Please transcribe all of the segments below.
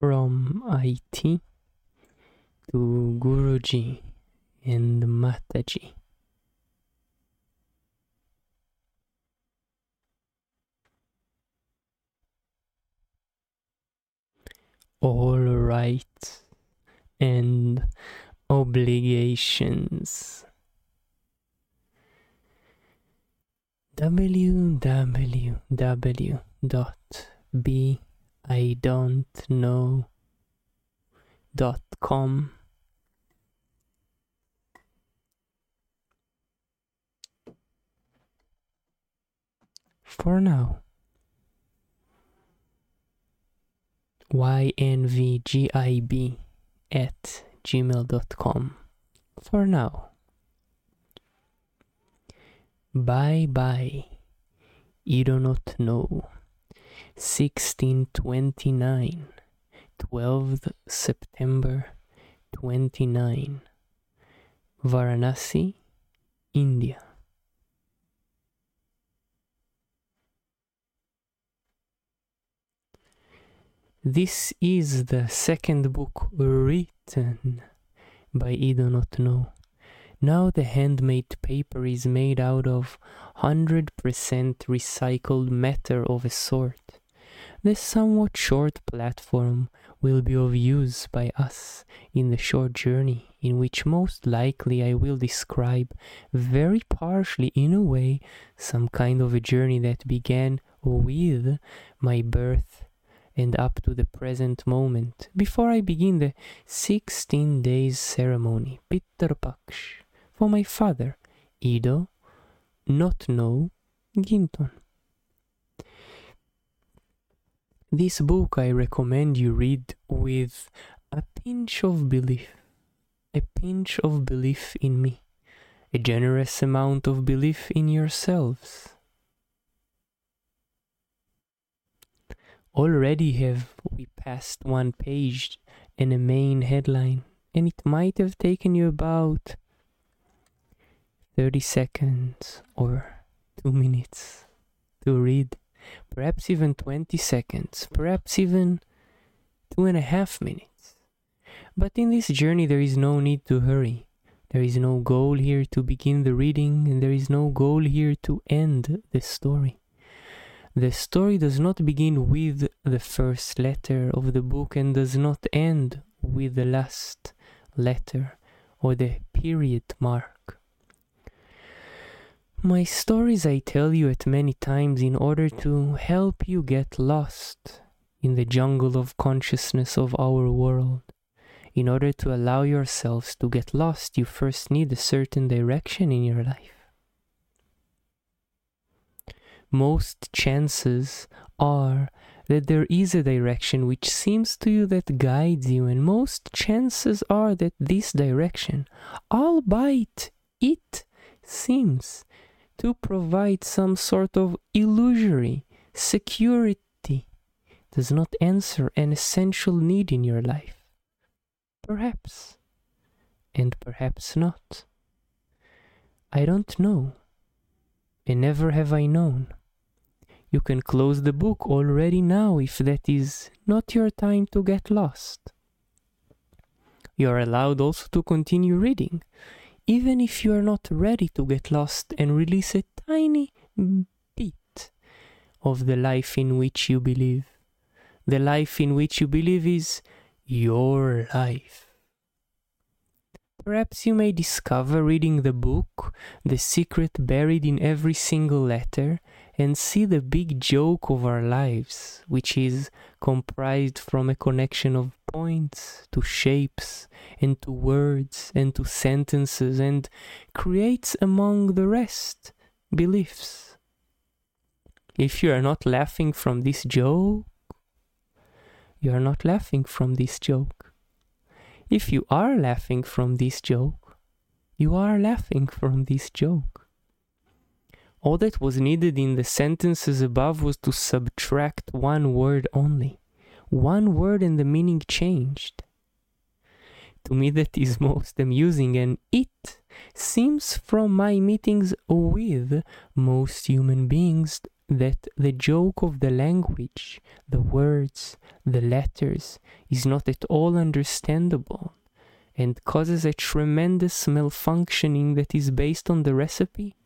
from IT to Guruji and Mataji. All rights and obligations. www dot b I don't know. Dot com. For now. Ynvgib at gmail.com for now. Bye bye. You do not know 1629 12th september 29 varanasi india This is the second book written by I do not know. Now the handmade paper is made out of 100% recycled matter of a sort. This somewhat short platform will be of use by us in the short journey in which most likely I will describe very partially in a way some kind of a journey that began with my birth and up to the present moment before I begin the 16 days ceremony, Pitar Paksh, for my father, Ido, not know, Ginton. This book I recommend you read with a pinch of belief, a pinch of belief in me, a generous amount of belief in yourselves. Already have we passed one page and a main headline and it might have taken you about 30 seconds or 2 minutes to read perhaps even 20 seconds perhaps even two and a half minutes. But in this journey there is no need to hurry. There is no goal here to begin the reading and there is no goal here to end the story. The story does not begin with the first letter of the book and does not end with the last letter or the period mark. My stories I tell you at many times in order to help you get lost in the jungle of consciousness of our world. In order to allow yourselves to get lost, you first need a certain direction in your life most chances are that there is a direction which seems to you that guides you, and most chances are that this direction, albeit it seems to provide some sort of illusory security, does not answer an essential need in your life. Perhaps, and perhaps not. I don't know, and never have I known you can close the book already now if that is not your time to get lost. You are allowed also to continue reading, even if you are not ready to get lost and release a tiny bit of the life in which you believe. The life in which you believe is your life. Perhaps you may discover reading the book the secret buried in every single letter and see the big joke of our lives, which is comprised from a connection of points to shapes and to words and to sentences and creates among the rest beliefs. If you are not laughing from this joke, you are not laughing from this joke. If you are laughing from this joke, you are laughing from this joke. All that was needed in the sentences above was to subtract one word only. One word and the meaning changed. To me, that is most amusing, and it seems from my meetings with most human beings that the joke of the language, the words, the letters, is not at all understandable and causes a tremendous malfunctioning that is based on the recipe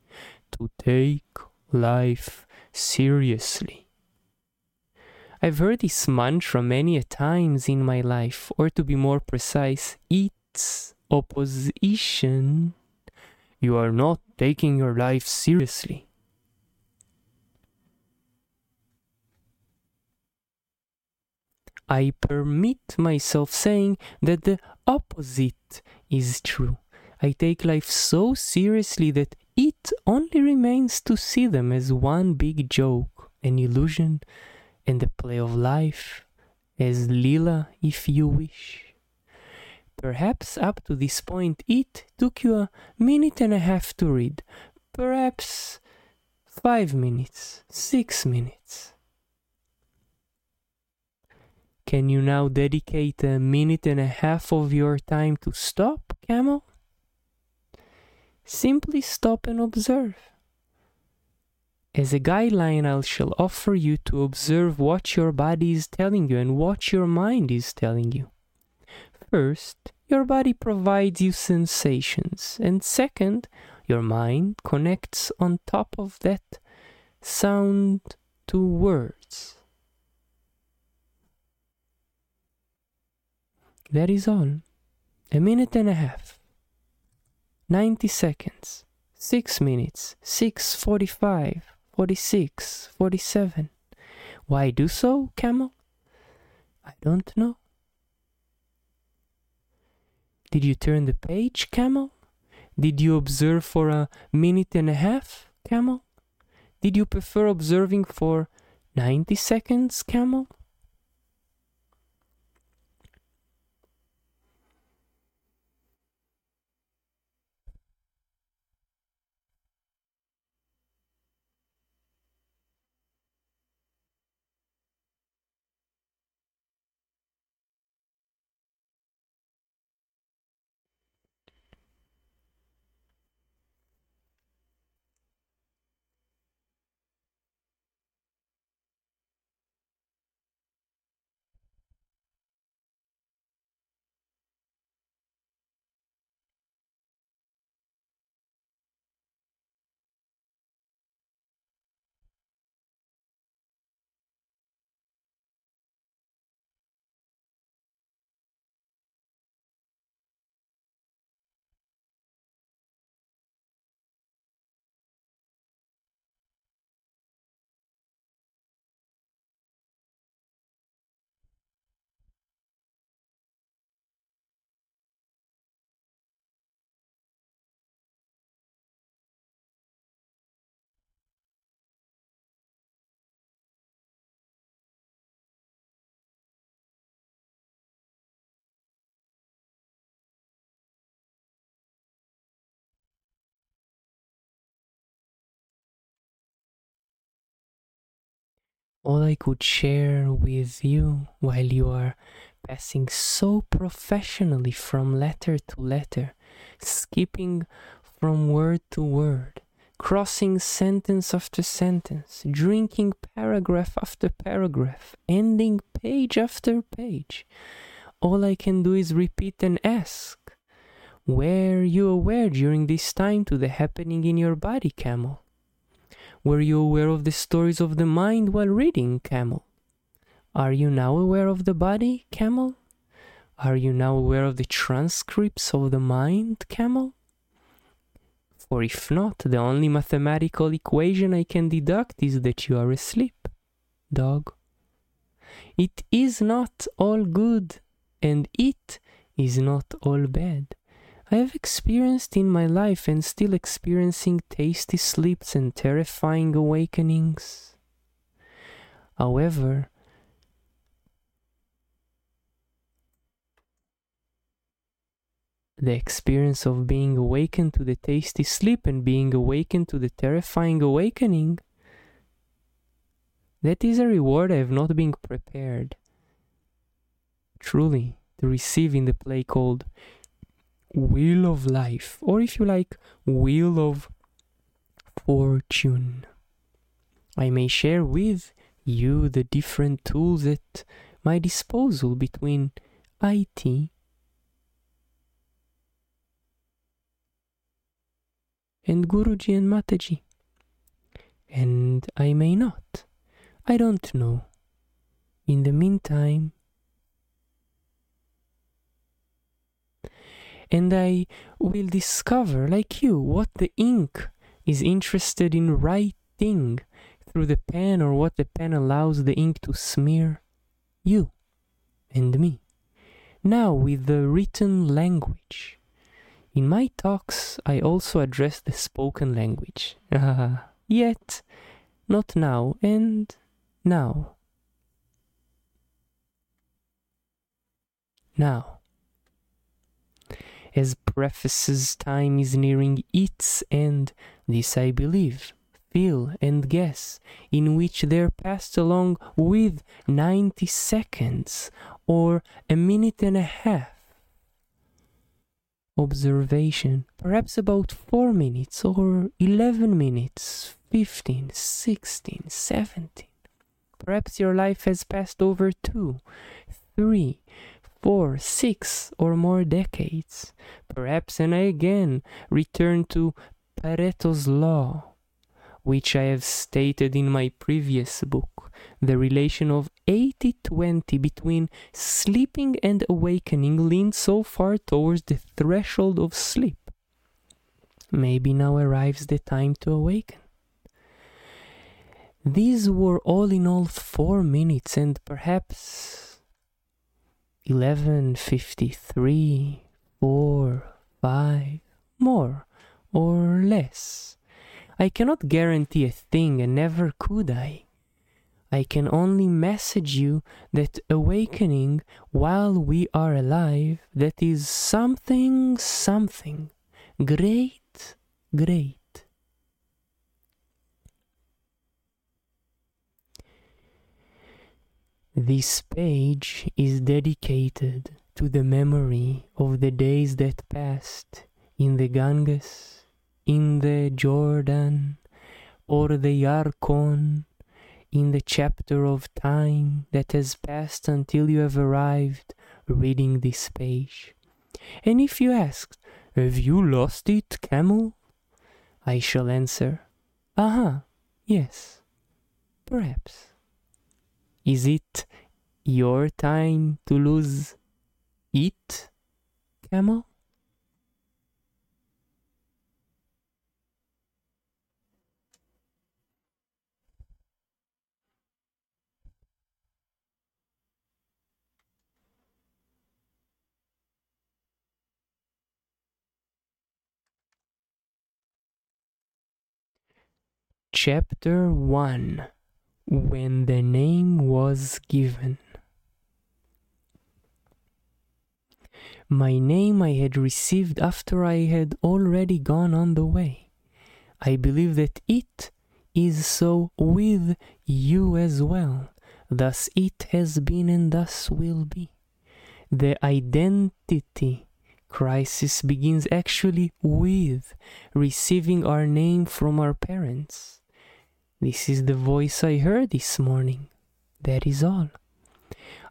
to take life seriously. I've heard this mantra many a times in my life, or to be more precise, its opposition. You are not taking your life seriously. I permit myself saying that the opposite is true. I take life so seriously that it only remains to see them as one big joke, an illusion, and the play of life, as lila if you wish. Perhaps up to this point it took you a minute and a half to read, perhaps five minutes, six minutes. Can you now dedicate a minute and a half of your time to stop, camel? Simply stop and observe. As a guideline, I shall offer you to observe what your body is telling you and what your mind is telling you. First, your body provides you sensations, and second, your mind connects on top of that sound to words. That is all. A minute and a half. 90 seconds. 6 minutes. 6, 45, 46, 47. Why do so, camel? I don't know. Did you turn the page, camel? Did you observe for a minute and a half, camel? Did you prefer observing for 90 seconds, camel? All I could share with you while you are passing so professionally from letter to letter, skipping from word to word, crossing sentence after sentence, drinking paragraph after paragraph, ending page after page. All I can do is repeat and ask. Were you aware during this time to the happening in your body, Camel? Were you aware of the stories of the mind while reading, Camel? Are you now aware of the body, Camel? Are you now aware of the transcripts of the mind, Camel? For if not, the only mathematical equation I can deduct is that you are asleep, dog. It is not all good, and it is not all bad. I have experienced in my life and still experiencing tasty sleeps and terrifying awakenings. However, the experience of being awakened to the tasty sleep and being awakened to the terrifying awakening, that is a reward I have not been prepared truly to receive in the play called wheel of life, or if you like, wheel of fortune. I may share with you the different tools at my disposal between IT and Guruji and Mataji. And I may not. I don't know. In the meantime, and I will discover, like you, what the ink is interested in writing through the pen or what the pen allows the ink to smear you and me. Now, with the written language. In my talks, I also address the spoken language. Yet, not now, and now. Now. As prefaces time is nearing its end, this I believe, feel, and guess, in which there passed along with ninety seconds or a minute and a half. Observation, perhaps about four minutes or eleven minutes, fifteen, sixteen, seventeen. Perhaps your life has passed over two, three, four, six, or more decades. Perhaps, and I again return to Pareto's law, which I have stated in my previous book, the relation of 80 20 between sleeping and awakening leans so far towards the threshold of sleep. Maybe now arrives the time to awaken. These were all in all four minutes and perhaps 11.53, 4, 5, more or less. I cannot guarantee a thing and never could I. I can only message you that awakening while we are alive, that is something, something great, great. This page is dedicated to the memory of the days that passed in the Ganges, in the Jordan, or the Yarkon, in the chapter of time that has passed until you have arrived reading this page. And if you ask, Have you lost it, camel? I shall answer, Aha, yes, perhaps. Is it your time to lose it, camel? Chapter 1 when the name was given. My name I had received after I had already gone on the way. I believe that it is so with you as well. Thus it has been and thus will be. The identity crisis begins actually with receiving our name from our parents. This is the voice I heard this morning. That is all.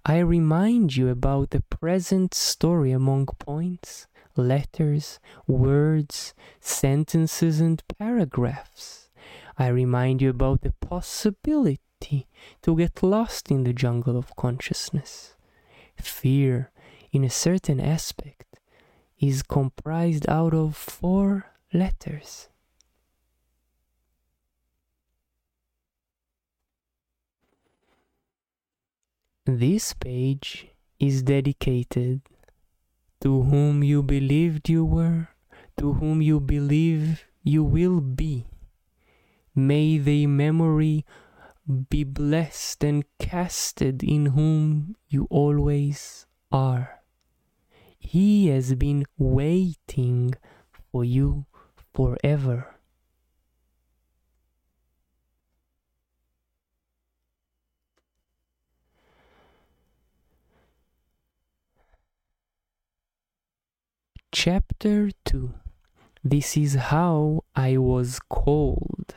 I remind you about the present story among points, letters, words, sentences, and paragraphs. I remind you about the possibility to get lost in the jungle of consciousness. Fear, in a certain aspect, is comprised out of four letters. This page is dedicated to whom you believed you were, to whom you believe you will be. May the memory be blessed and casted in whom you always are. He has been waiting for you forever. Chapter 2 This is how I was called.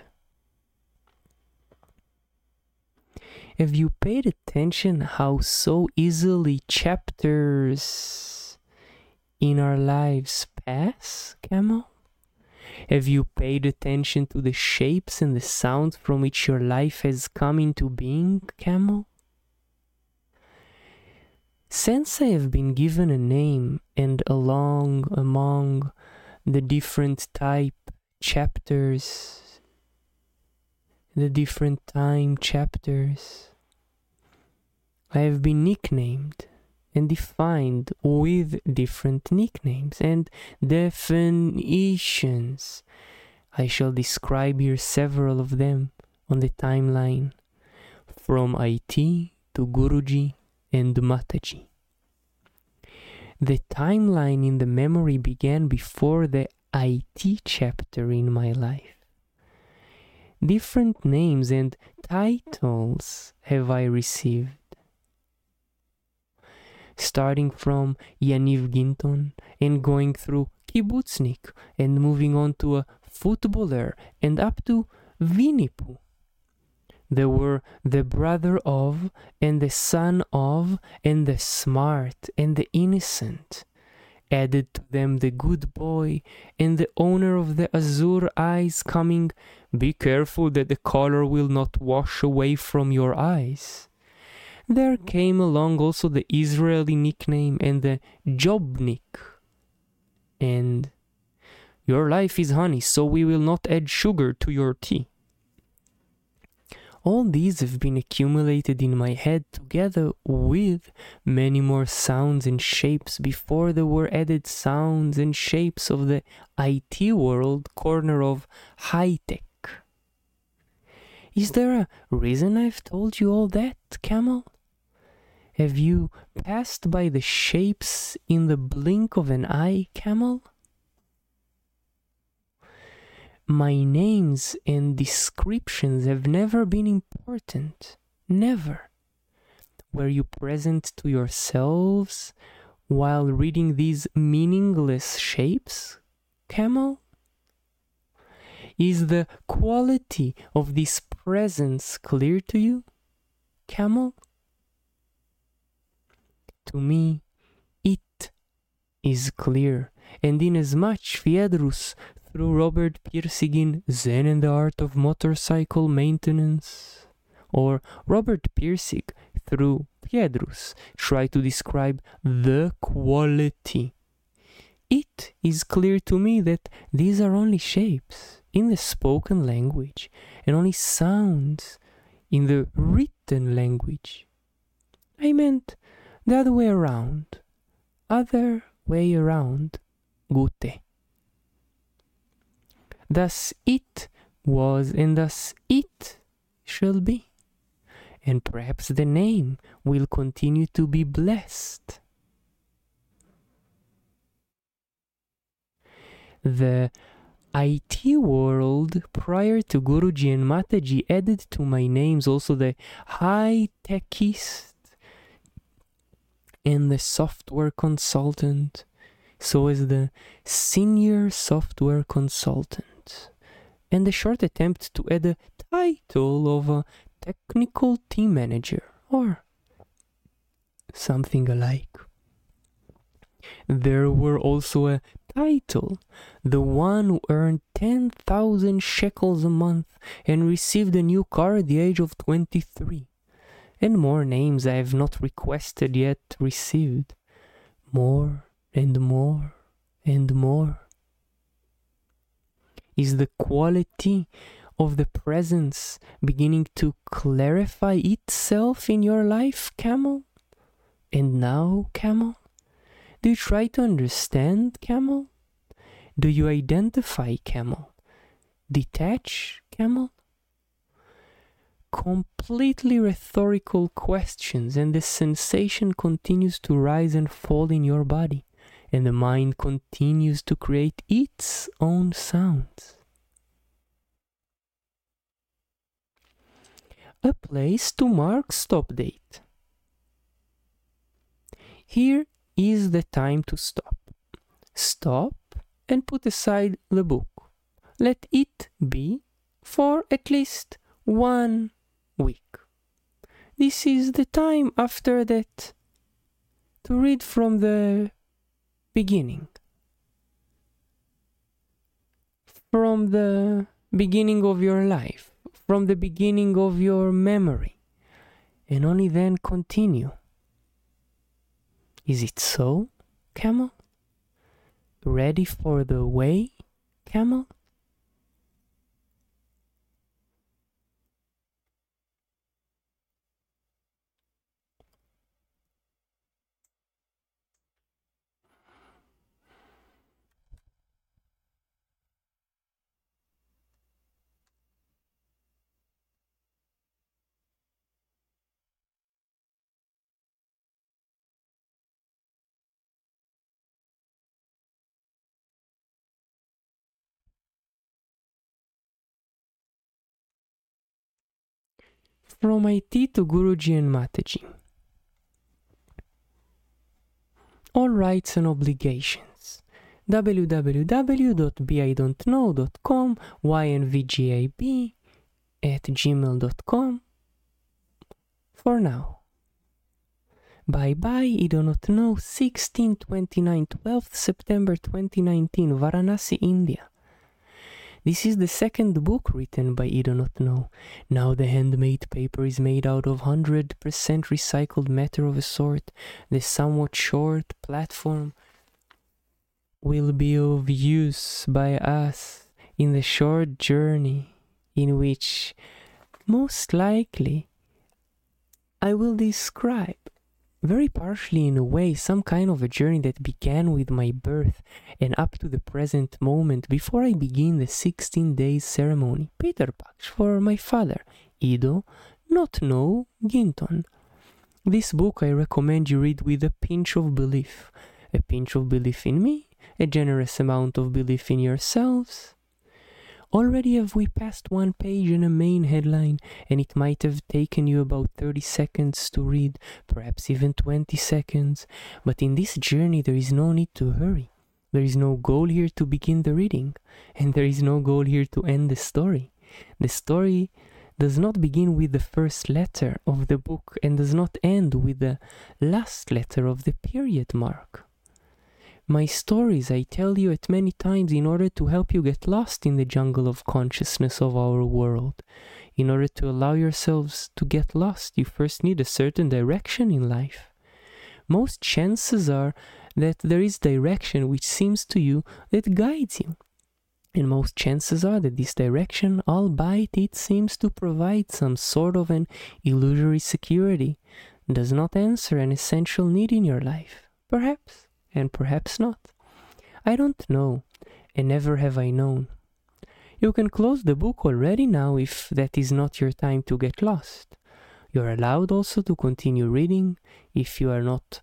have you paid attention how so easily chapters in our lives pass, Camel? Have you paid attention to the shapes and the sounds from which your life has come into being, Camel? Since I have been given a name and along among the different type chapters, the different time chapters, I have been nicknamed and defined with different nicknames and definitions. I shall describe here several of them on the timeline from IT to Guruji and Mataji. The timeline in the memory began before the IT chapter in my life. Different names and titles have I received starting from Yaniv Ginton and going through kibbutznik and moving on to a footballer and up to Winnie There were the brother of and the son of and the smart and the innocent. Added to them the good boy and the owner of the azure eyes coming, Be careful that the color will not wash away from your eyes. There came along also the Israeli nickname and the Jobnik. And your life is honey, so we will not add sugar to your tea. All these have been accumulated in my head together with many more sounds and shapes before there were added sounds and shapes of the IT world corner of high tech. Is there a reason I've told you all that, Camel? Have you passed by the shapes in the blink of an eye, Camel? My names and descriptions have never been important. Never. Were you present to yourselves while reading these meaningless shapes, Camel? Is the quality of this presence clear to you, Camel? To me, it is clear, and inasmuch Phaedrus through Robert Pirsig in Zen and the Art of Motorcycle Maintenance, or Robert Pirsig through Phaedrus try to describe the quality. It is clear to me that these are only shapes in the spoken language and only sounds in the written language. I meant the other way around. Other way around. Gute. Thus it was, and thus it shall be. And perhaps the name will continue to be blessed. The IT world prior to Guruji and Mataji added to my names also the high techist and the software consultant, so as the senior software consultant, and a short attempt to add a title of a technical team manager or something alike. There were also a title, the one who earned 10,000 shekels a month and received a new car at the age of 23 and more names I have not requested yet received. More and more and more. Is the quality of the presence beginning to clarify itself in your life, Camel? And now, Camel? Do you try to understand, Camel? Do you identify, Camel? Detach, Camel? completely rhetorical questions, and the sensation continues to rise and fall in your body, and the mind continues to create its own sounds. A place to mark stop date. Here is the time to stop. Stop and put aside the book. Let it be for at least one week. this is the time after that to read from the beginning. From the beginning of your life, from the beginning of your memory, and only then continue. Is it so, camel? Ready for the way, camel? From IT to Guruji and Mataji. All rights and obligations. www.bidon'tknow.com ynvgab at gmail.com for now. Bye bye, I do not know. 16, 29, 12th September 2019, Varanasi, India. This is the second book written by I do not know. Now the handmade paper is made out of 100% recycled matter of a sort. The somewhat short platform will be of use by us in the short journey in which most likely I will describe very partially in a way some kind of a journey that began with my birth and up to the present moment before I begin the 16 days ceremony, Peter Paksh, for my father, Ido, not know Ginton. This book I recommend you read with a pinch of belief, a pinch of belief in me, a generous amount of belief in yourselves, Already have we passed one page in a main headline, and it might have taken you about 30 seconds to read, perhaps even 20 seconds. But in this journey, there is no need to hurry. There is no goal here to begin the reading, and there is no goal here to end the story. The story does not begin with the first letter of the book and does not end with the last letter of the period mark. My stories I tell you at many times in order to help you get lost in the jungle of consciousness of our world. In order to allow yourselves to get lost, you first need a certain direction in life. Most chances are that there is direction which seems to you that guides you. And most chances are that this direction, albeit it seems to provide some sort of an illusory security, does not answer an essential need in your life. Perhaps and perhaps not. I don't know, and never have I known. You can close the book already now if that is not your time to get lost. You are allowed also to continue reading if you are not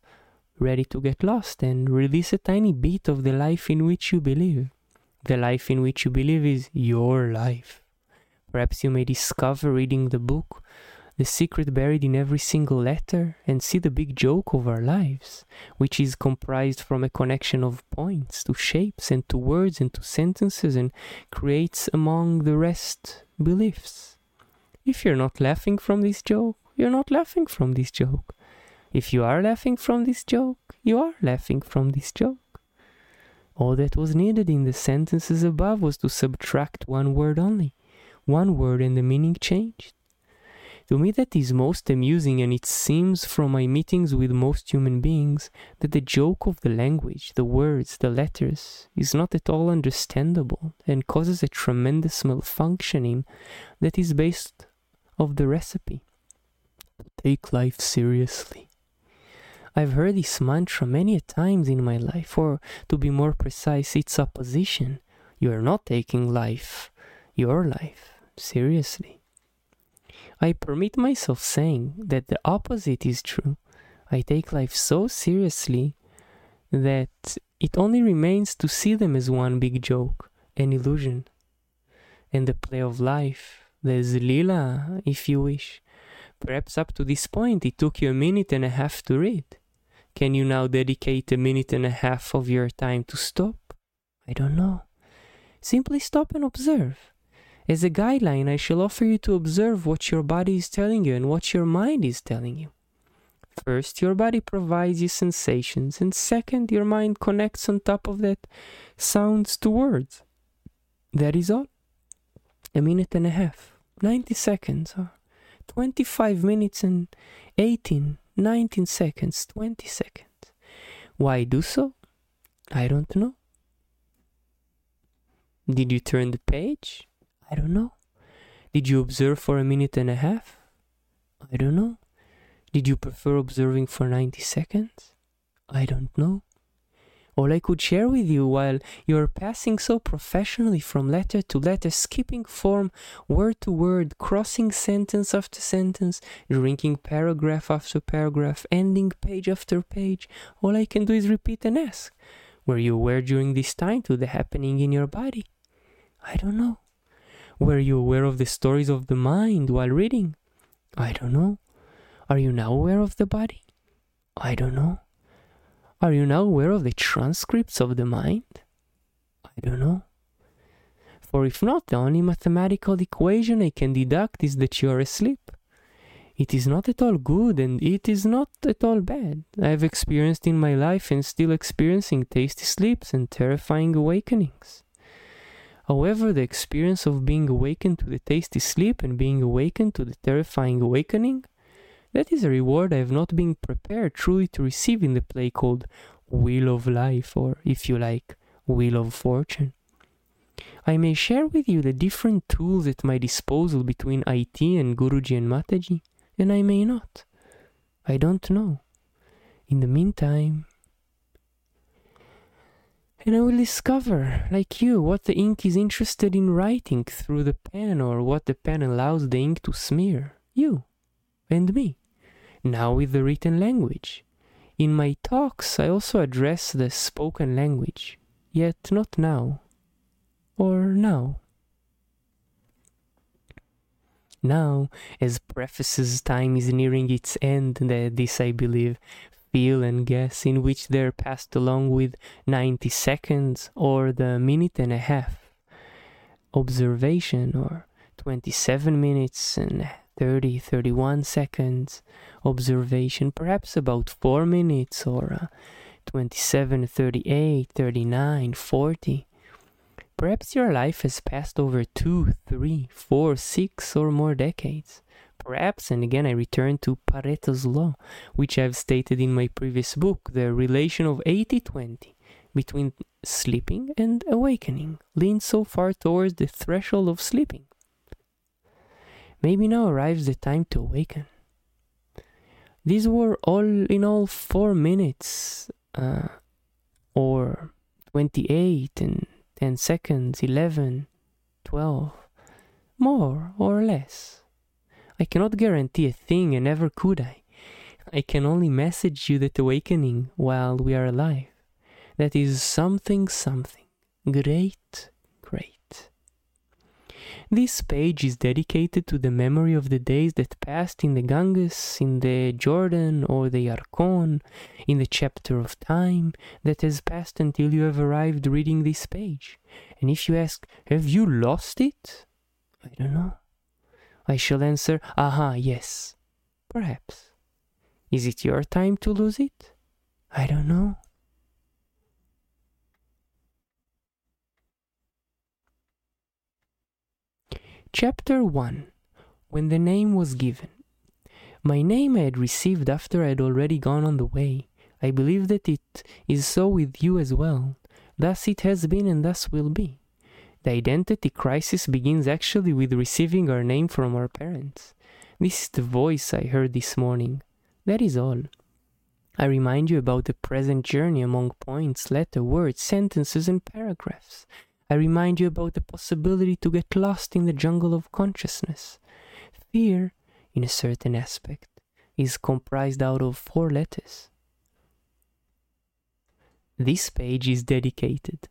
ready to get lost and release a tiny bit of the life in which you believe. The life in which you believe is your life. Perhaps you may discover reading the book the secret buried in every single letter, and see the big joke of our lives, which is comprised from a connection of points to shapes and to words and to sentences and creates among the rest beliefs. If you're not laughing from this joke, you're not laughing from this joke. If you are laughing from this joke, you are laughing from this joke. All that was needed in the sentences above was to subtract one word only. One word and the meaning changed. To me, that is most amusing, and it seems from my meetings with most human beings that the joke of the language, the words, the letters, is not at all understandable and causes a tremendous malfunctioning that is based of the recipe. Take life seriously. I've heard this mantra many a times in my life, or to be more precise, its opposition. You are not taking life, your life, seriously. I permit myself saying that the opposite is true. I take life so seriously that it only remains to see them as one big joke, an illusion. And the play of life, the zlila, if you wish. Perhaps up to this point it took you a minute and a half to read. Can you now dedicate a minute and a half of your time to stop? I don't know. Simply stop and observe As a guideline, I shall offer you to observe what your body is telling you and what your mind is telling you. First, your body provides you sensations, and second, your mind connects on top of that sounds to words. That is all. A minute and a half, 90 seconds, or 25 minutes and 18, 19 seconds, 20 seconds. Why do so? I don't know. Did you turn the page? I don't know. Did you observe for a minute and a half? I don't know. Did you prefer observing for 90 seconds? I don't know. All I could share with you while you're passing so professionally from letter to letter, skipping form, word to word, crossing sentence after sentence, drinking paragraph after paragraph, ending page after page, all I can do is repeat and ask, Were you aware during this time to the happening in your body? I don't know. Were you aware of the stories of the mind while reading? I don't know. Are you now aware of the body? I don't know. Are you now aware of the transcripts of the mind? I don't know. For if not, the only mathematical equation I can deduct is that you are asleep. It is not at all good and it is not at all bad. I have experienced in my life and still experiencing tasty sleeps and terrifying awakenings. However, the experience of being awakened to the tasty sleep and being awakened to the terrifying awakening that is a reward I have not been prepared truly to receive in the play called Wheel of Life, or if you like, Wheel of Fortune. I may share with you the different tools at my disposal between IT and Guruji and Mataji, and I may not. I don't know. In the meantime, and I will discover, like you, what the ink is interested in writing through the pen or what the pen allows the ink to smear. You and me now with the written language. In my talks, I also address the spoken language, yet not now. Or now. Now, as prefaces time is nearing its end, this I believe, feel and guess, in which they're passed along with 90 seconds or the minute and a half observation or 27 minutes and 30, 31 seconds observation, perhaps about 4 minutes or uh, 27, 38, 39, 40. Perhaps your life has passed over two, three, four, six, or more decades. Perhaps, and again I return to Pareto's law, which I've stated in my previous book, the relation of 80 20 between sleeping and awakening leans so far towards the threshold of sleeping. Maybe now arrives the time to awaken. These were all in all four minutes, uh, or 28 and 10 seconds, 11, 12, more or less. I cannot guarantee a thing, and never could I. I can only message you that awakening while we are alive. That is something, something. Great, great. this page is dedicated to the memory of the days that passed in the Ganges, in the Jordan or the Yarkon, in the chapter of time that has passed until you have arrived reading this page. And if you ask, Have you lost it? I don't know. I shall answer, Aha, yes. Perhaps. Is it your time to lose it? I don't know. Chapter 1 When the name was given. My name I had received after I had already gone on the way. I believe that it is so with you as well. Thus it has been and thus will be. The identity crisis begins actually with receiving our name from our parents. This is the voice I heard this morning. That is all. I remind you about the present journey among points, letter, words, sentences, and paragraphs. I remind you about the possibility to get lost in the jungle of consciousness. Fear, in a certain aspect, is comprised out of four letters. This page is dedicated.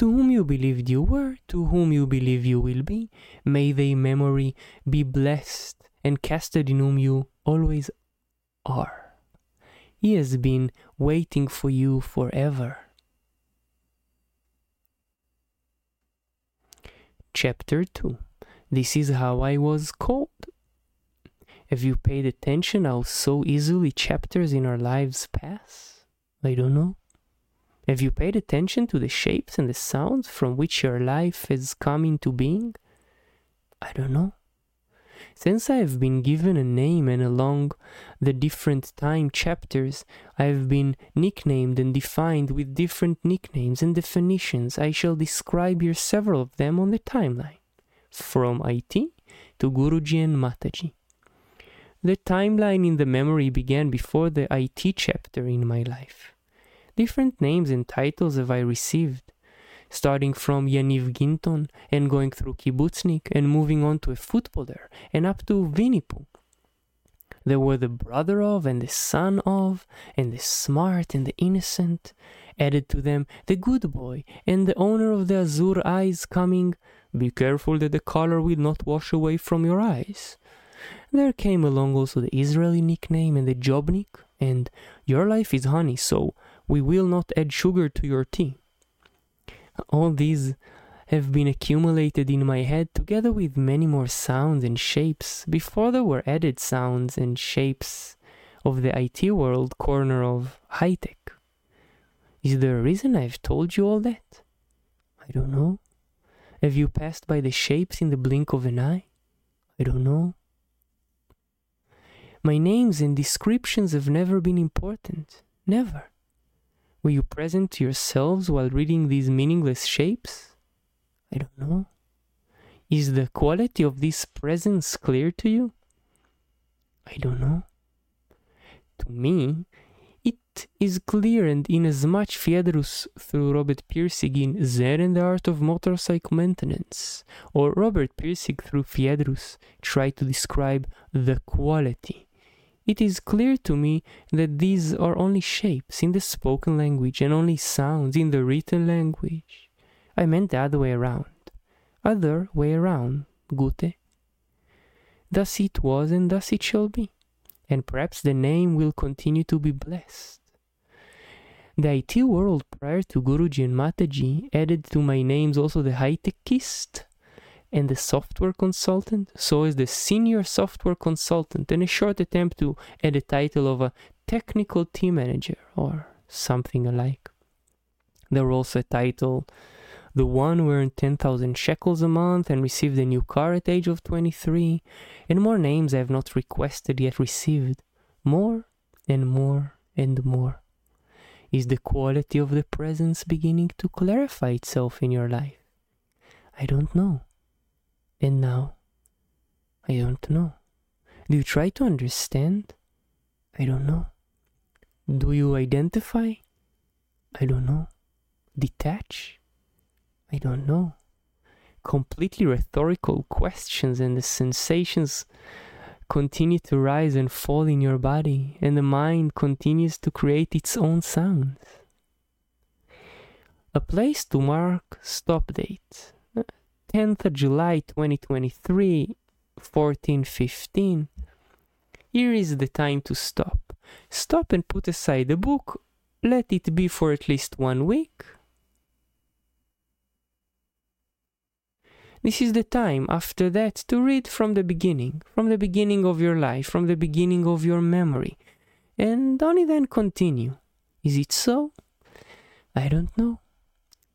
To whom you believed you were, to whom you believe you will be, may their memory be blessed and casted in whom you always are. He has been waiting for you forever. Chapter 2 This is how I was called. Have you paid attention how so easily chapters in our lives pass? I don't know. Have you paid attention to the shapes and the sounds from which your life has come into being? I don't know. Since I have been given a name and along the different time chapters, I have been nicknamed and defined with different nicknames and definitions, I shall describe here several of them on the timeline, from IT to Guruji and Mataji. The timeline in the memory began before the IT chapter in my life. Different names and titles have I received, starting from Yaniv Ginton and going through Kibbutznik and moving on to a footballer and up to Pooh. There were the brother of and the son of, and the smart and the innocent. Added to them the good boy and the owner of the azure eyes coming, Be careful that the color will not wash away from your eyes. There came along also the Israeli nickname and the Jobnik, and Your life is honey, so we will not add sugar to your tea. All these have been accumulated in my head together with many more sounds and shapes before there were added sounds and shapes of the IT world corner of high tech. Is there a reason I've told you all that? I don't know. Have you passed by the shapes in the blink of an eye? I don't know. My names and descriptions have never been important. Never. Were you present to yourselves while reading these meaningless shapes? I don't know. Is the quality of this presence clear to you? I don't know. To me, it is clear, and inasmuch Phaedrus through Robert Pirsig in Zen and the Art of Motorcycle Maintenance, or Robert Pirsig through Phaedrus try to describe the quality it is clear to me that these are only shapes in the spoken language and only sounds in the written language. I meant the other way around. Other way around, Gute. Thus it was and thus it shall be. And perhaps the name will continue to be blessed. The IT world prior to Guruji and Mataji added to my names also the high-techist, and the software consultant. So is the senior software consultant, and a short attempt to add a title of a technical team manager or something alike. There were also a title, the one who earned 10,000 shekels a month and received a new car at age of 23, and more names I have not requested yet received. More and more and more. Is the quality of the presence beginning to clarify itself in your life? I don't know. And now, I don't know. Do you try to understand? I don't know. Do you identify? I don't know. Detach? I don't know. Completely rhetorical questions, and the sensations continue to rise and fall in your body, and the mind continues to create its own sounds. A place to mark stop date 10th of July 2023, 1415. Here is the time to stop. Stop and put aside the book. Let it be for at least one week. This is the time after that to read from the beginning, from the beginning of your life, from the beginning of your memory, and only then continue. Is it so? I don't know.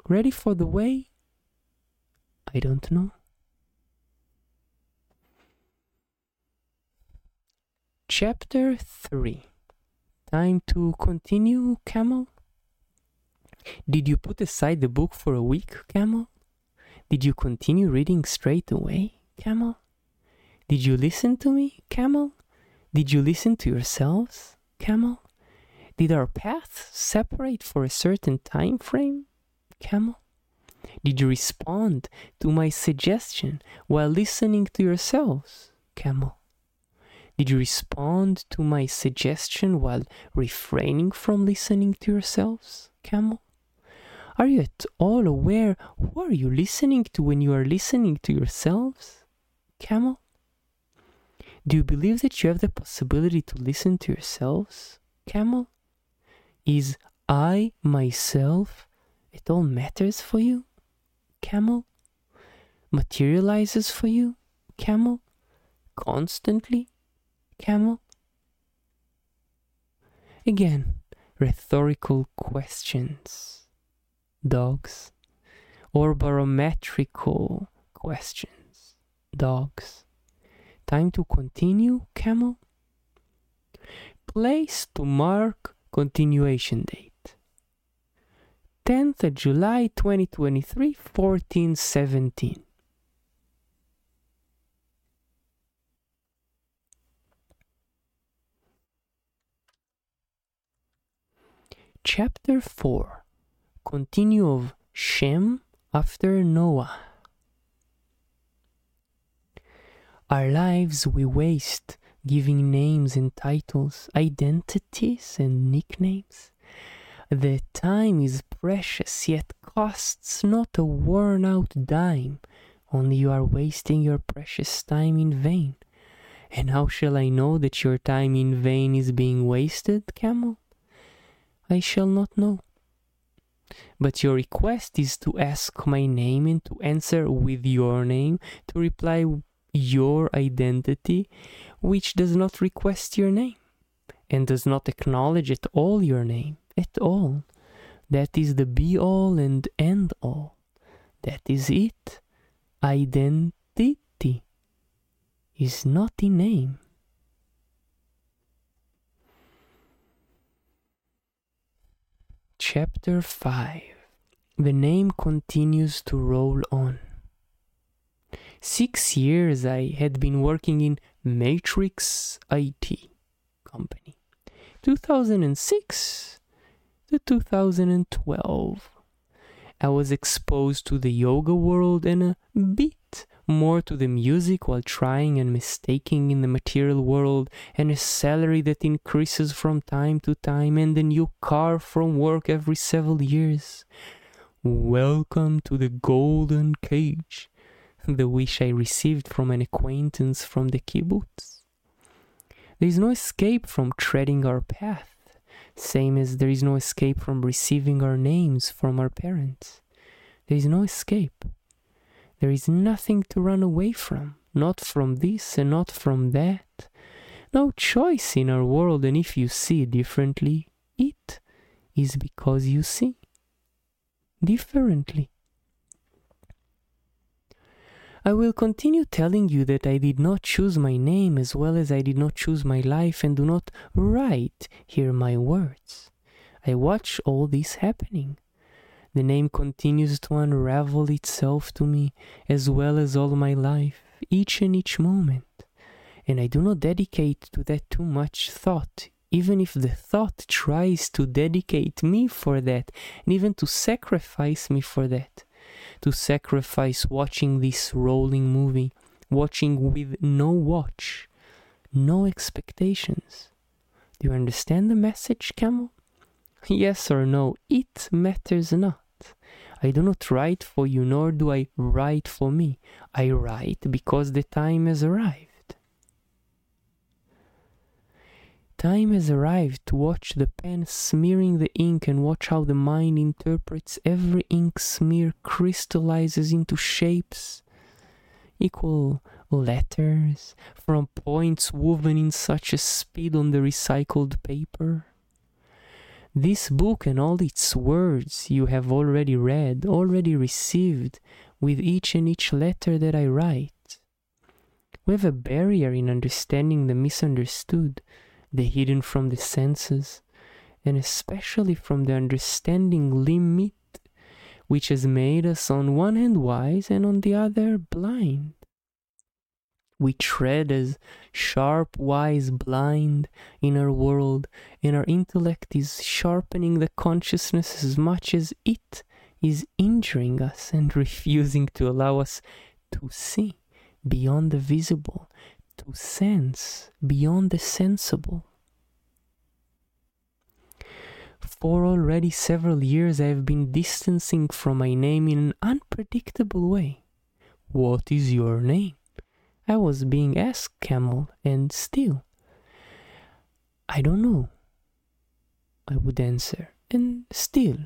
Ready for the way? I don't know. Chapter 3 Time to continue, Camel? Did you put aside the book for a week, Camel? Did you continue reading straight away, Camel? Did you listen to me, Camel? Did you listen to yourselves, Camel? Did our paths separate for a certain time frame, Camel? Did you respond to my suggestion while listening to yourselves, camel? Did you respond to my suggestion while refraining from listening to yourselves, camel? Are you at all aware who are you listening to when you are listening to yourselves, camel? Do you believe that you have the possibility to listen to yourselves, camel? Is I myself it all matters for you? Camel? materializes for you, camel? Constantly, camel? Again, rhetorical questions, dogs, or barometrical questions, dogs. Time to continue, camel? Place to mark continuation date. 10th of July 2023, 1417. Chapter 4 Continue of Shem after Noah. Our lives we waste giving names and titles, identities and nicknames. The time is precious, yet costs not a worn out dime. Only you are wasting your precious time in vain. And how shall I know that your time in vain is being wasted, camel? I shall not know. But your request is to ask my name and to answer with your name, to reply your identity, which does not request your name and does not acknowledge at all your name, at all. That is the be all and end all. That is it. Identity is not a name. Chapter 5 The name continues to roll on. Six years I had been working in Matrix IT company. 2006 to 2012. I was exposed to the yoga world and a bit more to the music while trying and mistaking in the material world, and a salary that increases from time to time, and a new car from work every several years. Welcome to the golden cage, the wish I received from an acquaintance from the kibbutz. There is no escape from treading our path, same as there is no escape from receiving our names from our parents. There is no escape. There is nothing to run away from, not from this and not from that. No choice in our world, and if you see differently, it is because you see differently. I will continue telling you that I did not choose my name as well as I did not choose my life and do not write here my words. I watch all this happening. The name continues to unravel itself to me as well as all my life, each and each moment. And I do not dedicate to that too much thought, even if the thought tries to dedicate me for that, and even to sacrifice me for that to sacrifice watching this rolling movie, watching with no watch, no expectations. Do you understand the message, Camel? Yes or no, it matters not. I do not write for you, nor do I write for me. I write because the time has arrived. Time has arrived to watch the pen smearing the ink and watch how the mind interprets every ink smear crystallizes into shapes, equal letters from points woven in such a speed on the recycled paper. This book and all its words you have already read, already received with each and each letter that I write. We have a barrier in understanding the misunderstood the hidden from the senses, and especially from the understanding limit, which has made us on one hand wise and on the other blind. We tread as sharp, wise, blind in our world, and our intellect is sharpening the consciousness as much as it is injuring us and refusing to allow us to see beyond the visible, to sense beyond the sensible. For already several years I have been distancing from my name in an unpredictable way. What is your name? I was being asked, Camel, and still. I don't know, I would answer, and still.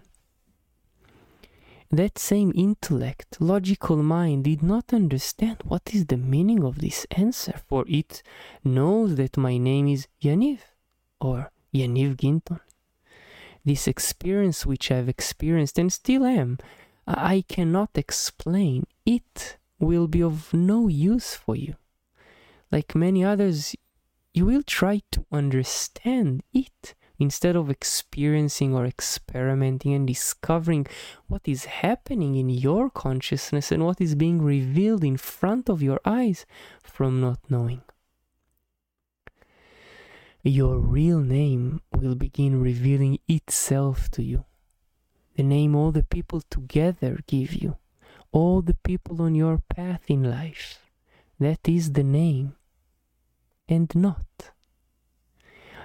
That same intellect, logical mind, did not understand what is the meaning of this answer, for it knows that my name is Yaniv or Yaniv Ginton. This experience which I've experienced and still am, I cannot explain. It will be of no use for you. Like many others, you will try to understand it instead of experiencing or experimenting and discovering what is happening in your consciousness and what is being revealed in front of your eyes from not knowing. Your real name will begin revealing itself to you. The name all the people together give you, all the people on your path in life. That is the name, and not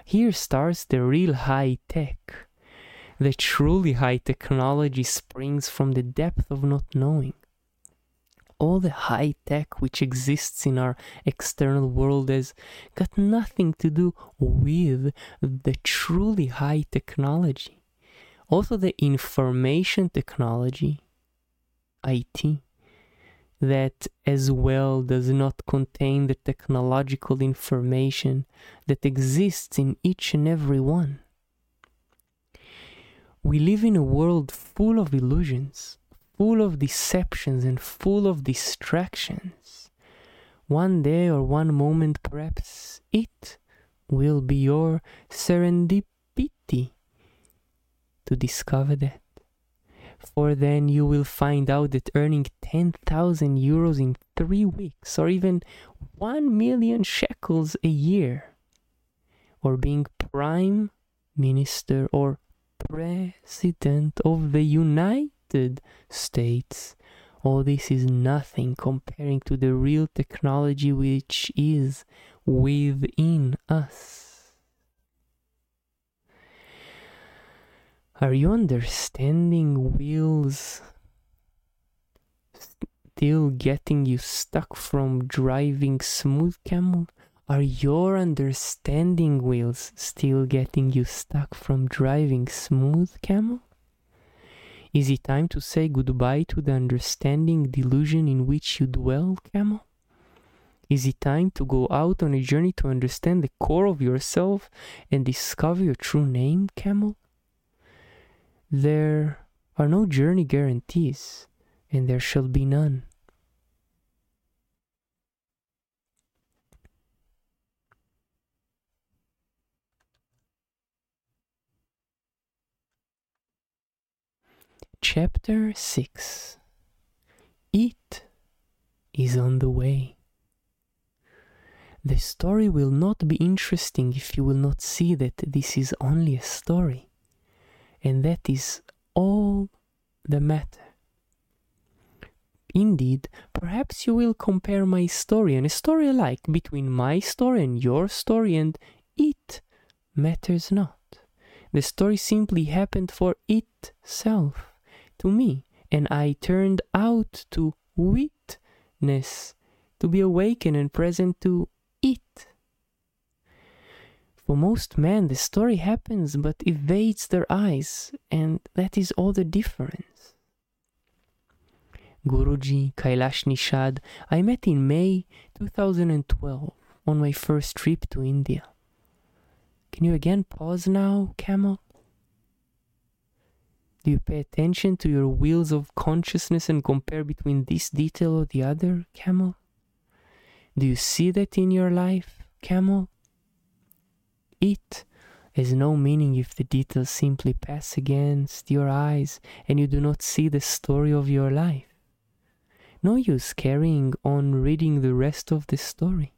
here starts the real high tech. The truly high technology springs from the depth of not knowing. All the high tech which exists in our external world has got nothing to do with the truly high technology. Also, the information technology, IT, that as well does not contain the technological information that exists in each and every one. We live in a world full of illusions, full of deceptions, and full of distractions. One day or one moment, perhaps it will be your serendipity to discover that for then you will find out that earning 10,000 euros in three weeks or even 1 million shekels a year or being prime minister or president of the United States. All this is nothing comparing to the real technology which is within us. Are you understanding wheels still getting you stuck from driving smooth camel? Are your understanding wheels still getting you stuck from driving smooth camel? Is it time to say goodbye to the understanding delusion in which you dwell, camel? Is it time to go out on a journey to understand the core of yourself and discover your true name, camel? There are no journey guarantees, and there shall be none. Chapter 6 It is on the way. The story will not be interesting if you will not see that this is only a story and that is all the matter. Indeed, perhaps you will compare my story and a story alike between my story and your story, and it matters not. The story simply happened for itself to me, and I turned out to witness, to be awakened and present to it. For most men, the story happens but evades their eyes, and that is all the difference. Guruji Kailash Nishad, I met in May 2012 on my first trip to India. Can you again pause now, camel? Do you pay attention to your wheels of consciousness and compare between this detail or the other, camel? Do you see that in your life, camel? It has no meaning if the details simply pass against your eyes and you do not see the story of your life. No use carrying on reading the rest of the story.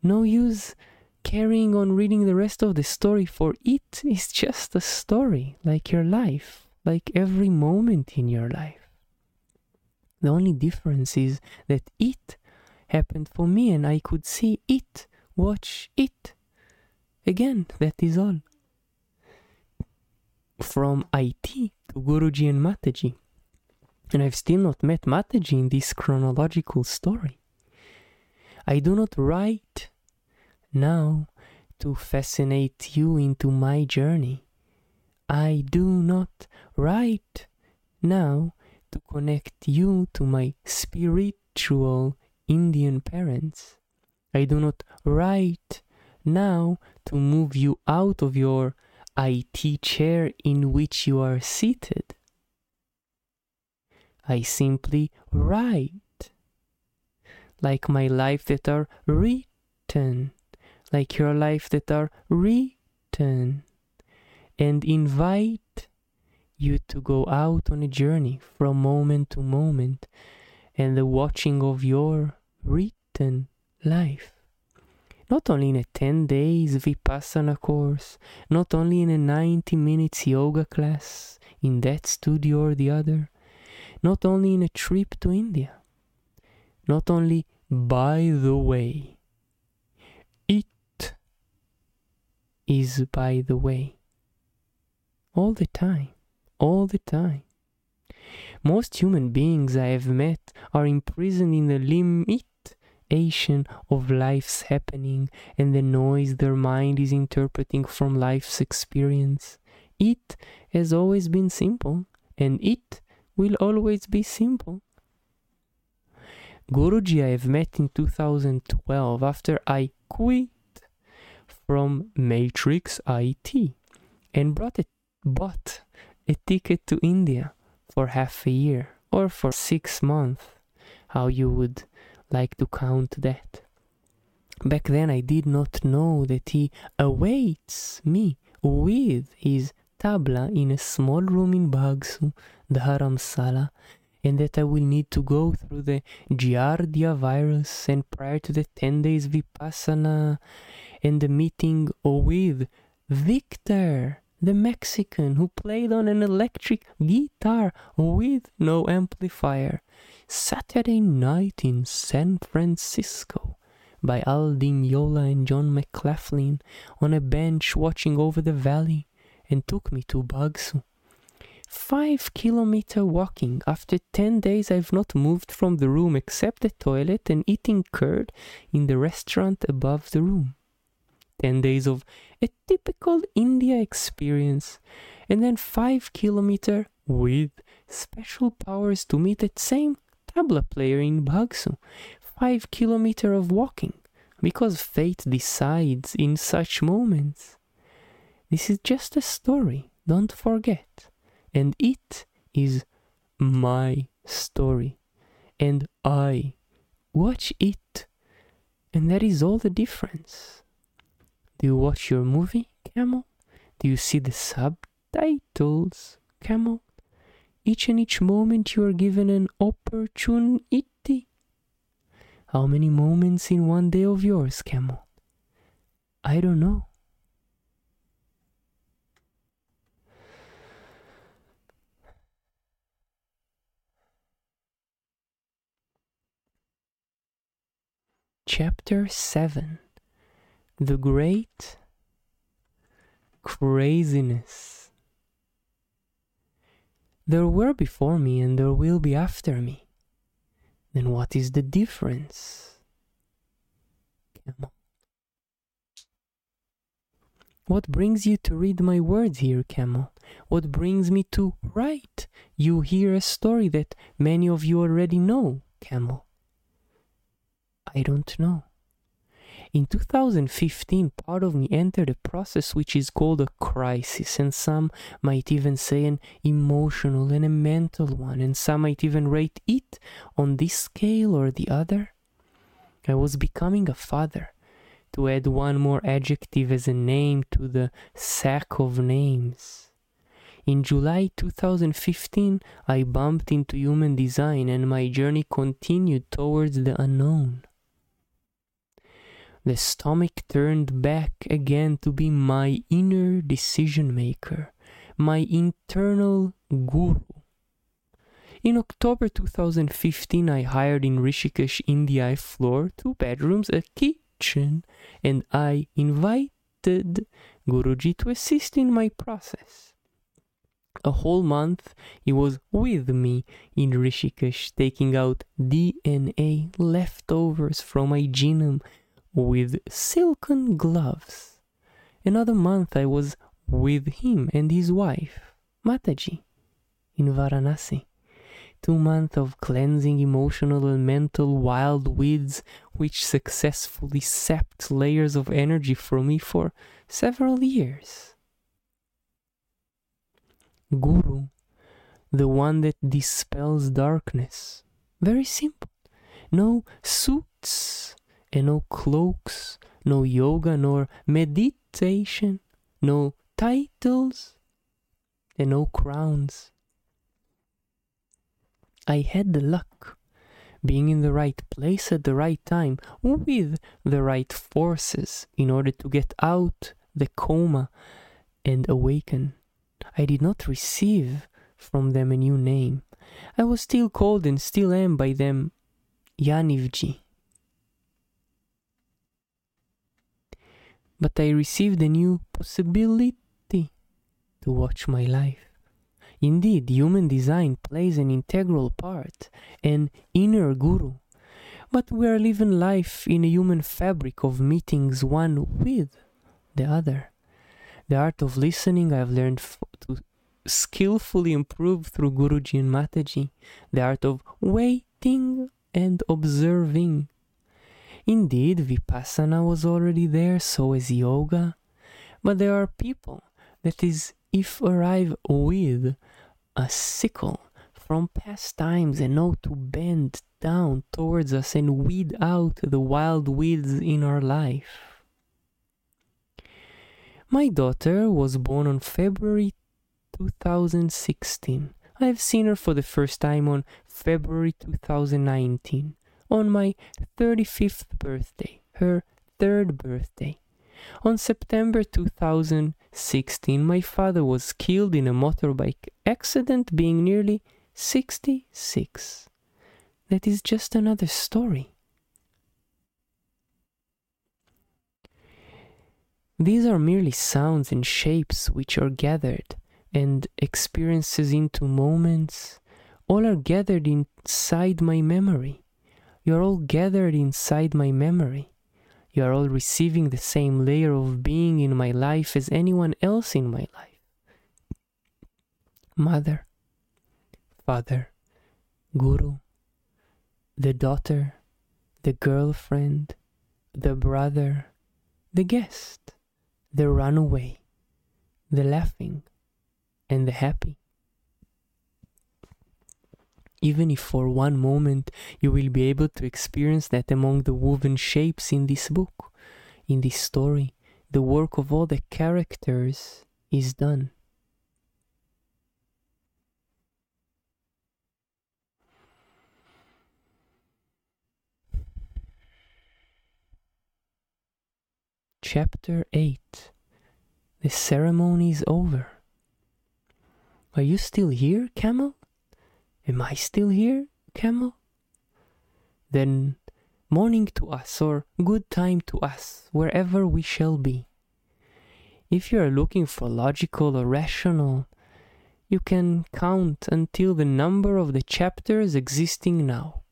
No use carrying on reading the rest of the story, for it is just a story, like your life, like every moment in your life. The only difference is that it happened for me and I could see it, watch it. Again, that is all. From IT to Guruji and Mataji. And I've still not met Mataji in this chronological story. I do not write now to fascinate you into my journey. I do not write now to connect you to my spiritual Indian parents. I do not write now to move you out of your IT chair in which you are seated. I simply write like my life that are written, like your life that are written, and invite you to go out on a journey from moment to moment and the watching of your written life. Not only in a 10 days Vipassana course, not only in a 90 minutes yoga class in that studio or the other, not only in a trip to India, not only by the way, it is by the way. All the time, all the time. Most human beings I have met are imprisoned in the limitation of life's happening and the noise their mind is interpreting from life's experience. It has always been simple, and it will always be simple. Guruji I have met in 2012 after I quit from Matrix IT and brought a, bought a ticket to India for half a year or for six months, how you would like to count that. Back then I did not know that he awaits me with his tabla in a small room in Bagsu, Dharamsala, and that I will need to go through the Giardia virus and prior to the 10 days Vipassana and the meeting with Victor, the Mexican who played on an electric guitar with no amplifier. Saturday night in San Francisco by Al Di Meola and John McLaughlin on a bench watching over the valley and took me to Bagsu. Five kilometer walking. After ten days, I've not moved from the room except the toilet and eating curd in the restaurant above the room. Ten days of a typical India experience, and then five kilometer with special powers to meet that same tabla player in Bagsu. Five kilometer of walking, because fate decides in such moments. This is just a story, don't forget. And it is my story. And I watch it. And that is all the difference. Do you watch your movie, Camel? Do you see the subtitles, Camel? Each and each moment you are given an opportunity. How many moments in one day of yours, Camel? I don't know. Chapter 7 The Great Craziness. There were before me and there will be after me. Then what is the difference? Camel. What brings you to read my words here, Camel? What brings me to write? You hear a story that many of you already know, Camel. I don't know. In 2015, part of me entered a process which is called a crisis, and some might even say an emotional and a mental one, and some might even rate it on this scale or the other. I was becoming a father. To add one more adjective as a name to the sack of names. In July 2015, I bumped into human design and my journey continued towards the unknown. The stomach turned back again to be my inner decision maker, my internal guru. In October 2015, I hired in Rishikesh, India, a floor, two bedrooms, a kitchen, and I invited Guruji to assist in my process. A whole month he was with me in Rishikesh, taking out DNA leftovers from my genome with silken gloves. Another month I was with him and his wife, Mataji, in Varanasi. Two months of cleansing emotional and mental wild weeds which successfully sapped layers of energy from me for several years. Guru, the one that dispels darkness. Very simple. No suits and no cloaks, no yoga nor meditation, no titles and no crowns. I had the luck being in the right place at the right time with the right forces in order to get out the coma and awaken. I did not receive from them a new name. I was still called and still am by them Yanivji. But I received a new possibility to watch my life. Indeed, human design plays an integral part, an inner guru. But we are living life in a human fabric of meetings one with the other. The art of listening I've learned f- to skillfully improve through Guruji and Mataji. The art of waiting and observing. Indeed, Vipassana was already there, so is yoga. But there are people that is if arrive with a sickle from past times and know to bend down towards us and weed out the wild weeds in our life. My daughter was born on February 2016. I've seen her for the first time on February 2019, on my 35th birthday, her third birthday. On September 2016, my father was killed in a motorbike accident, being nearly 66. That is just another story. These are merely sounds and shapes which are gathered, and experiences into moments. All are gathered inside my memory. You are all gathered inside my memory. You are all receiving the same layer of being in my life as anyone else in my life. Mother, father, guru, the daughter, the girlfriend, the brother, the guest, the runaway, the laughing, and the happy. Even if for one moment you will be able to experience that among the woven shapes in this book, in this story, the work of all the characters is done. Chapter 8 The ceremony is over. Are you still here, Camel? Am I still here, Camel? Then morning to us, or good time to us, wherever we shall be. If you are looking for logical or rational, you can count until the number of the chapters existing now.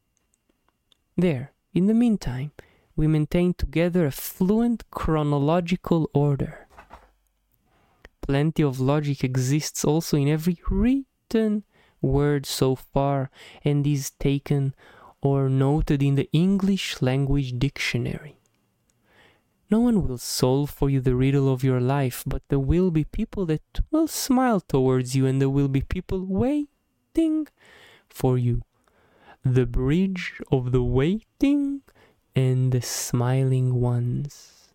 There, in the meantime, we maintain together a fluent chronological order. Plenty of logic exists also in every written word so far and is taken or noted in the English language dictionary. No one will solve for you the riddle of your life, but there will be people that will smile towards you, and there will be people waiting for you. The bridge of the waiting and the smiling ones.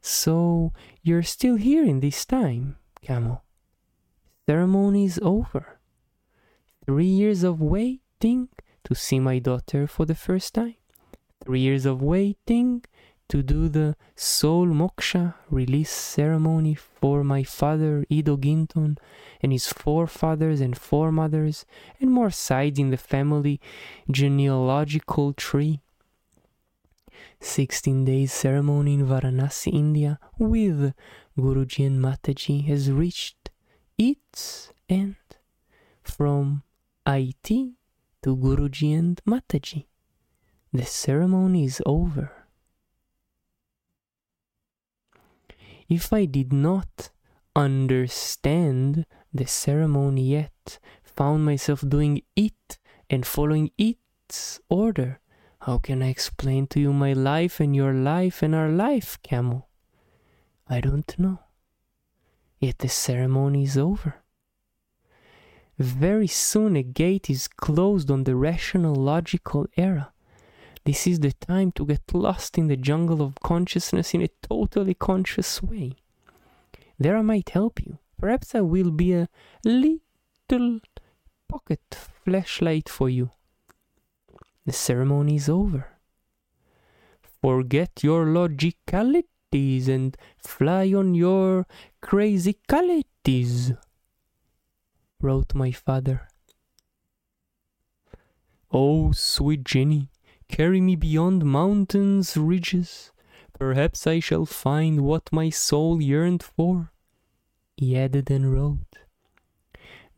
So you're still here in this time, Camel. Ceremony is over. Three years of waiting to see my daughter for the first time. Three years of waiting to do the soul moksha release ceremony for my father Ido Ginton and his forefathers and foremothers and more sides in the family genealogical tree. 16 days ceremony in Varanasi, India with Guruji and Mataji has reached its end from IT to Guruji and Mataji. The ceremony is over. if I did not understand the ceremony yet, found myself doing it and following its order, how can I explain to you my life and your life and our life, camel? I don't know. Yet the ceremony is over. Very soon a gate is closed on the rational logical era. This is the time to get lost in the jungle of consciousness in a totally conscious way. There I might help you. Perhaps I will be a little pocket flashlight for you. The ceremony is over. Forget your and fly on your crazy calities, wrote my father. Oh, sweet Jenny, carry me beyond mountains, ridges. Perhaps I shall find what my soul yearned for. He added and wrote.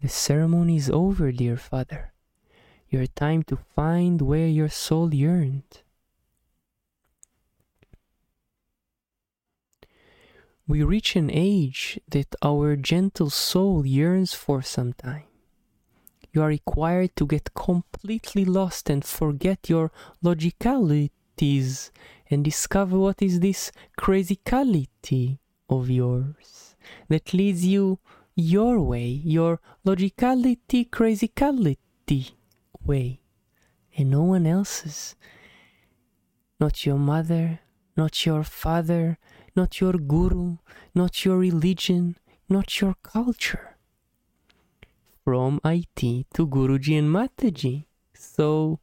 The ceremony is over, dear father. Your time to find where your soul yearned. We reach an age that our gentle soul yearns for some time. You are required to get completely lost and forget your logicalities and discover what is this crazycality of yours that leads you your way, your logicality, crazycality way, and no one else's. Not your mother, not your father, not your guru, not your religion, not your culture. From IT to Guruji and Mataji, so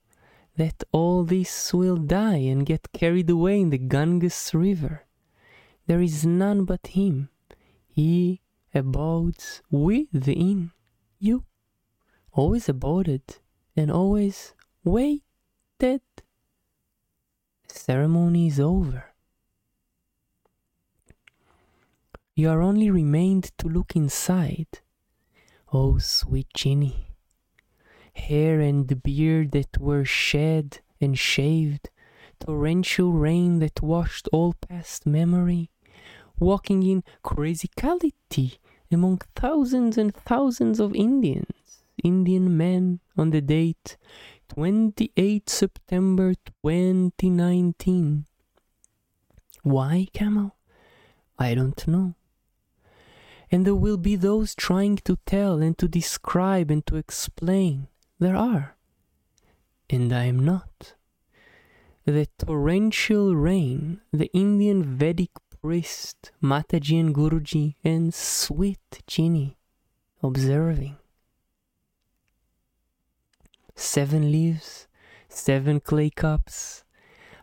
that all this will die and get carried away in the Ganges river. There is none but Him. He abodes within you, always aboded and always waited. Ceremony is over. You are only remained to look inside. Oh, sweet Ginny, hair and beard that were shed and shaved, torrential rain that washed all past memory, walking in crazycality among thousands and thousands of Indians, Indian men on the date 28 September 2019. Why, Camel? I don't know. And there will be those trying to tell and to describe and to explain. There are. And I am not. The torrential rain, the Indian Vedic priest, Mataji and Guruji, and sweet Ginny observing. Seven leaves, seven clay cups,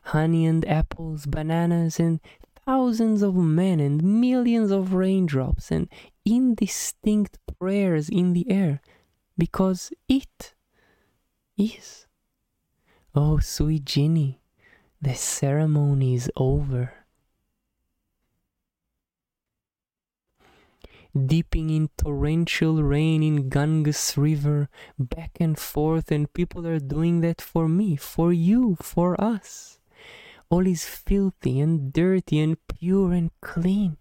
honey and apples, bananas, and thousands of men and millions of raindrops and indistinct prayers in the air because it is. Oh, sweet Ginny, the ceremony is over. Dipping in torrential rain in Ganges River, back and forth, and people are doing that for me, for you, for us. All is filthy and dirty and pure and clean,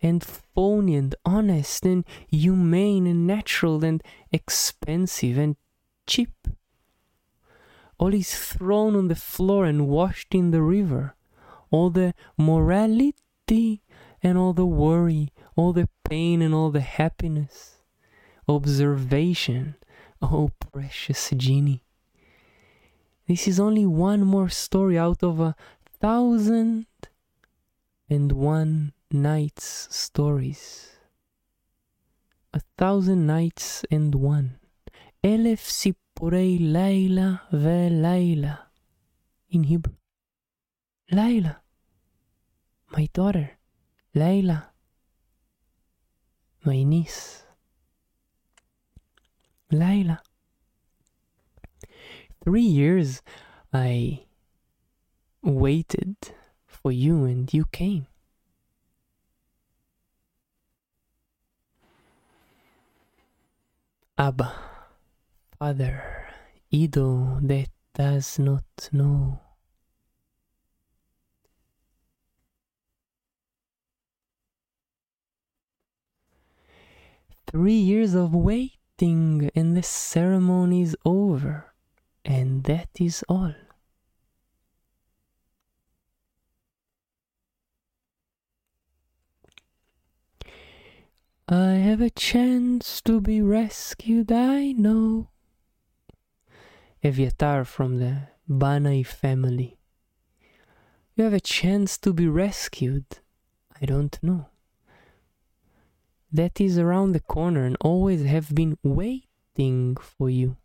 and phony and honest and humane and natural and expensive and cheap. All is thrown on the floor and washed in the river. All the morality and all the worry all the pain and all the happiness. Observation, oh precious genie. This is only one more story out of a thousand and one nights stories. A thousand nights and one. Sipurei Laila ve Laila. In Hebrew. Laila. My daughter. Laila my niece, Laila. Three years I waited for you and you came. Abba, Father, Ido that does not know. Three years of waiting, and the ceremony is over, and that is all. I have a chance to be rescued, I know. Eviatar from the Banai family. You have a chance to be rescued. I don't know. That is around the corner and always have been waiting for you.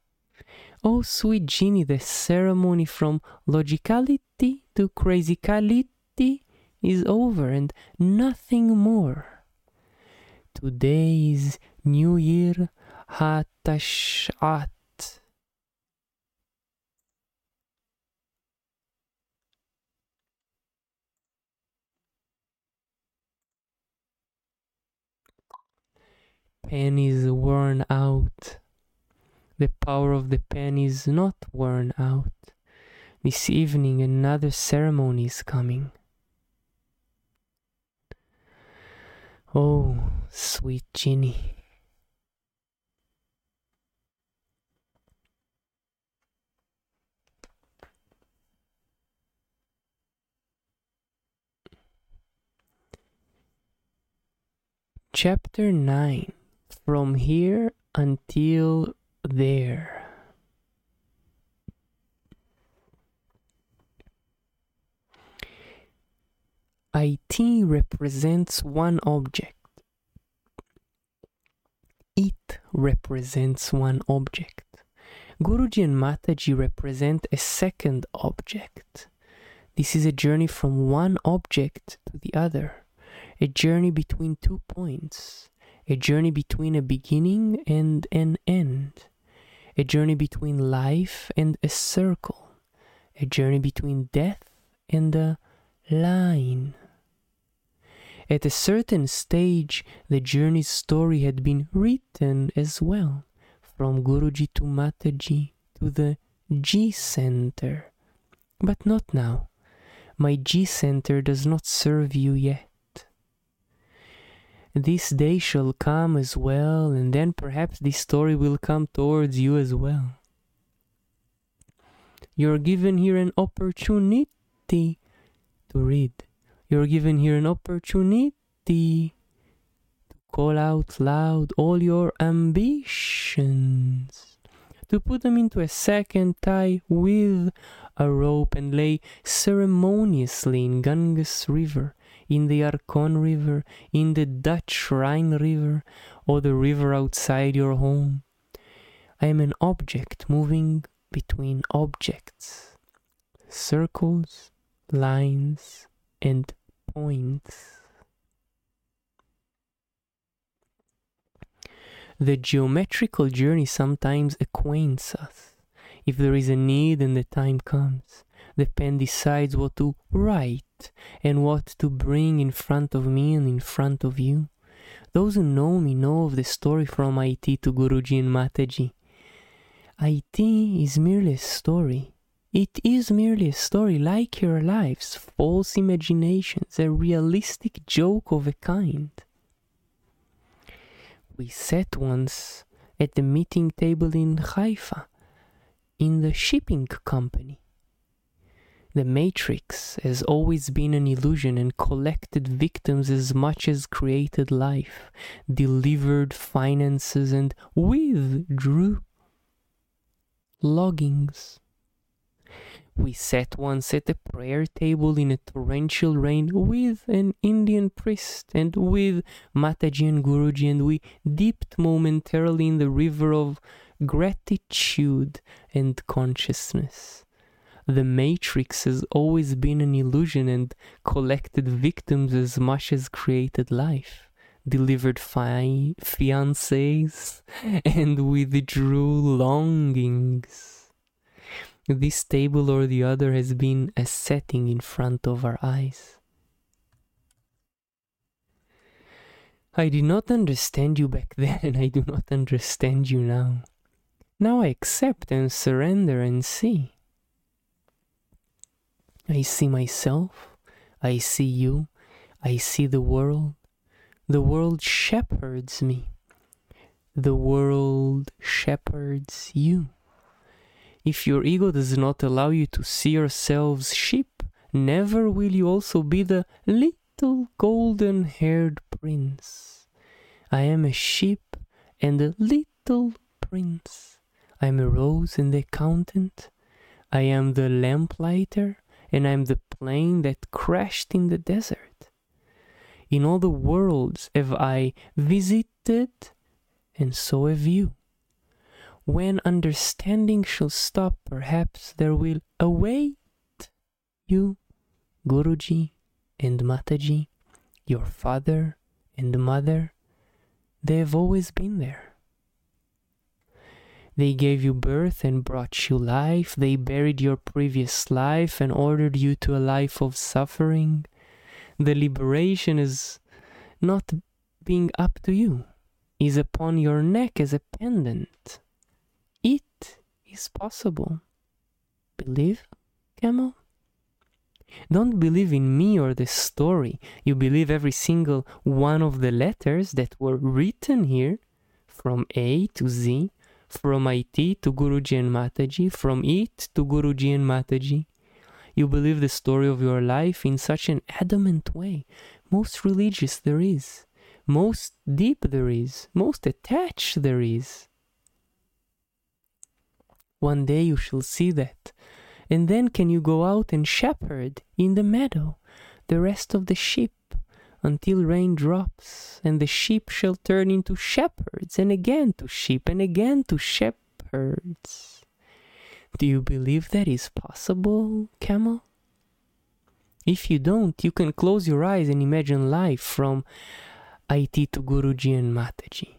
Oh, sweet genie, the ceremony from logicality to crazycality is over and nothing more. Today is New Year HaTash'at. Pen is worn out. The power of the pen is not worn out. This evening another ceremony is coming. Oh, sweet genie. Chapter 9 From Here Until There. IT represents one object. It represents one object. Guruji and Mataji represent a second object. This is a journey from one object to the other, a journey between two points, a journey between a beginning and an end, a journey between life and a circle, a journey between death and a line. At a certain stage, the journey's story had been written as well, from Guruji to Mataji to the G Center. But not now. My G Center does not serve you yet. This day shall come as well, and then perhaps this story will come towards you as well. You're given here an opportunity to read. You're given here an opportunity to call out loud all your ambitions, to put them into a second tie with a rope and lay ceremoniously in Ganges River, in the Yarkon River, in the Dutch Rhine River, or the river outside your home. I am an object moving between objects, circles, lines, and points. The geometrical journey sometimes acquaints us. If there is a need and the time comes, the pen decides what to write and what to bring in front of me and in front of you. Those who know me know of the story from IT to Guruji and Mataji. IT is merely a story. It is merely a story like your lives, false imaginations, a realistic joke of a kind. We sat once at the meeting table in Haifa, in the shipping company. The Matrix has always been an illusion and collected victims as much as created life, delivered finances, and withdrew loggings. We sat once at a prayer table in a torrential rain with an Indian priest and with Mataji and Guruji, and we dipped momentarily in the river of gratitude and consciousness. The Matrix has always been an illusion and collected victims as much as created life, delivered fi- fiancés, and withdrew longings this table or the other has been a setting in front of our eyes. I did not understand you back then, and I do not understand you now. Now I accept and surrender and see. I see myself, I see you, I see the world. The world shepherds me. the world shepherds you. If your ego does not allow you to see yourselves sheep, never will you also be the little golden haired prince. I am a sheep and a little prince. I am a rose and the accountant. I am the lamplighter and I am the plane that crashed in the desert. In all the worlds have I visited, and so have you. When understanding shall stop, perhaps there will await you, Guruji and Mataji, your father and mother. They have always been there. They gave you birth and brought you life. They buried your previous life and ordered you to a life of suffering. The liberation is not being up to you, is upon your neck as a pendant. It is possible. Believe, camel? Don't believe in me or the story. You believe every single one of the letters that were written here from A to Z from IT to Guruji and Mataji, from it to Guruji and Mataji. You believe the story of your life in such an adamant way, most religious there is, most deep there is, most attached there is. One day you shall see that, and then can you go out and shepherd in the meadow the rest of the sheep until rain drops, and the sheep shall turn into shepherds, and again to sheep, and again to shepherds. Do you believe that is possible, camel? If you don't, you can close your eyes and imagine life from IT to Guruji and Mataji.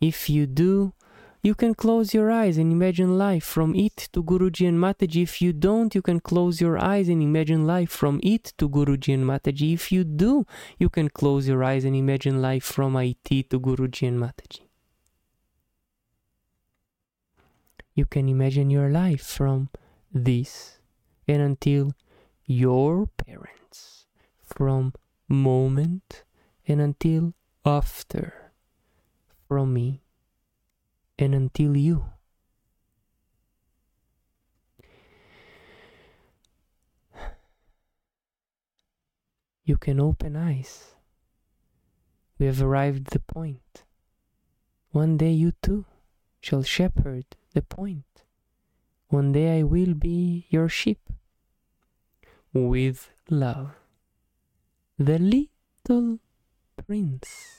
If you do, you can close your eyes and imagine life from it to Guruji and Mataji. If you don't, you can close your eyes and imagine life from it to Guruji and Mataji. If you do, you can close your eyes and imagine life from IT to Guruji and Mataji. You can imagine your life from this and until your parents, from moment and until after, from me and until you. You can open eyes. We have arrived the point. One day you too shall shepherd the point. One day I will be your sheep. With love. The little prince.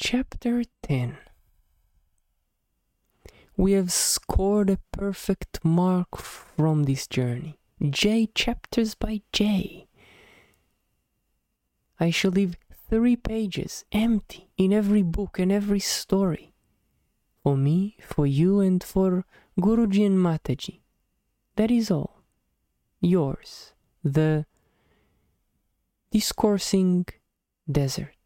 Chapter 10 We have scored a perfect mark from this journey. J chapters by J. I shall leave three pages empty in every book and every story. For me, for you, and for Guruji and Mataji. That is all. Yours, the discoursing desert.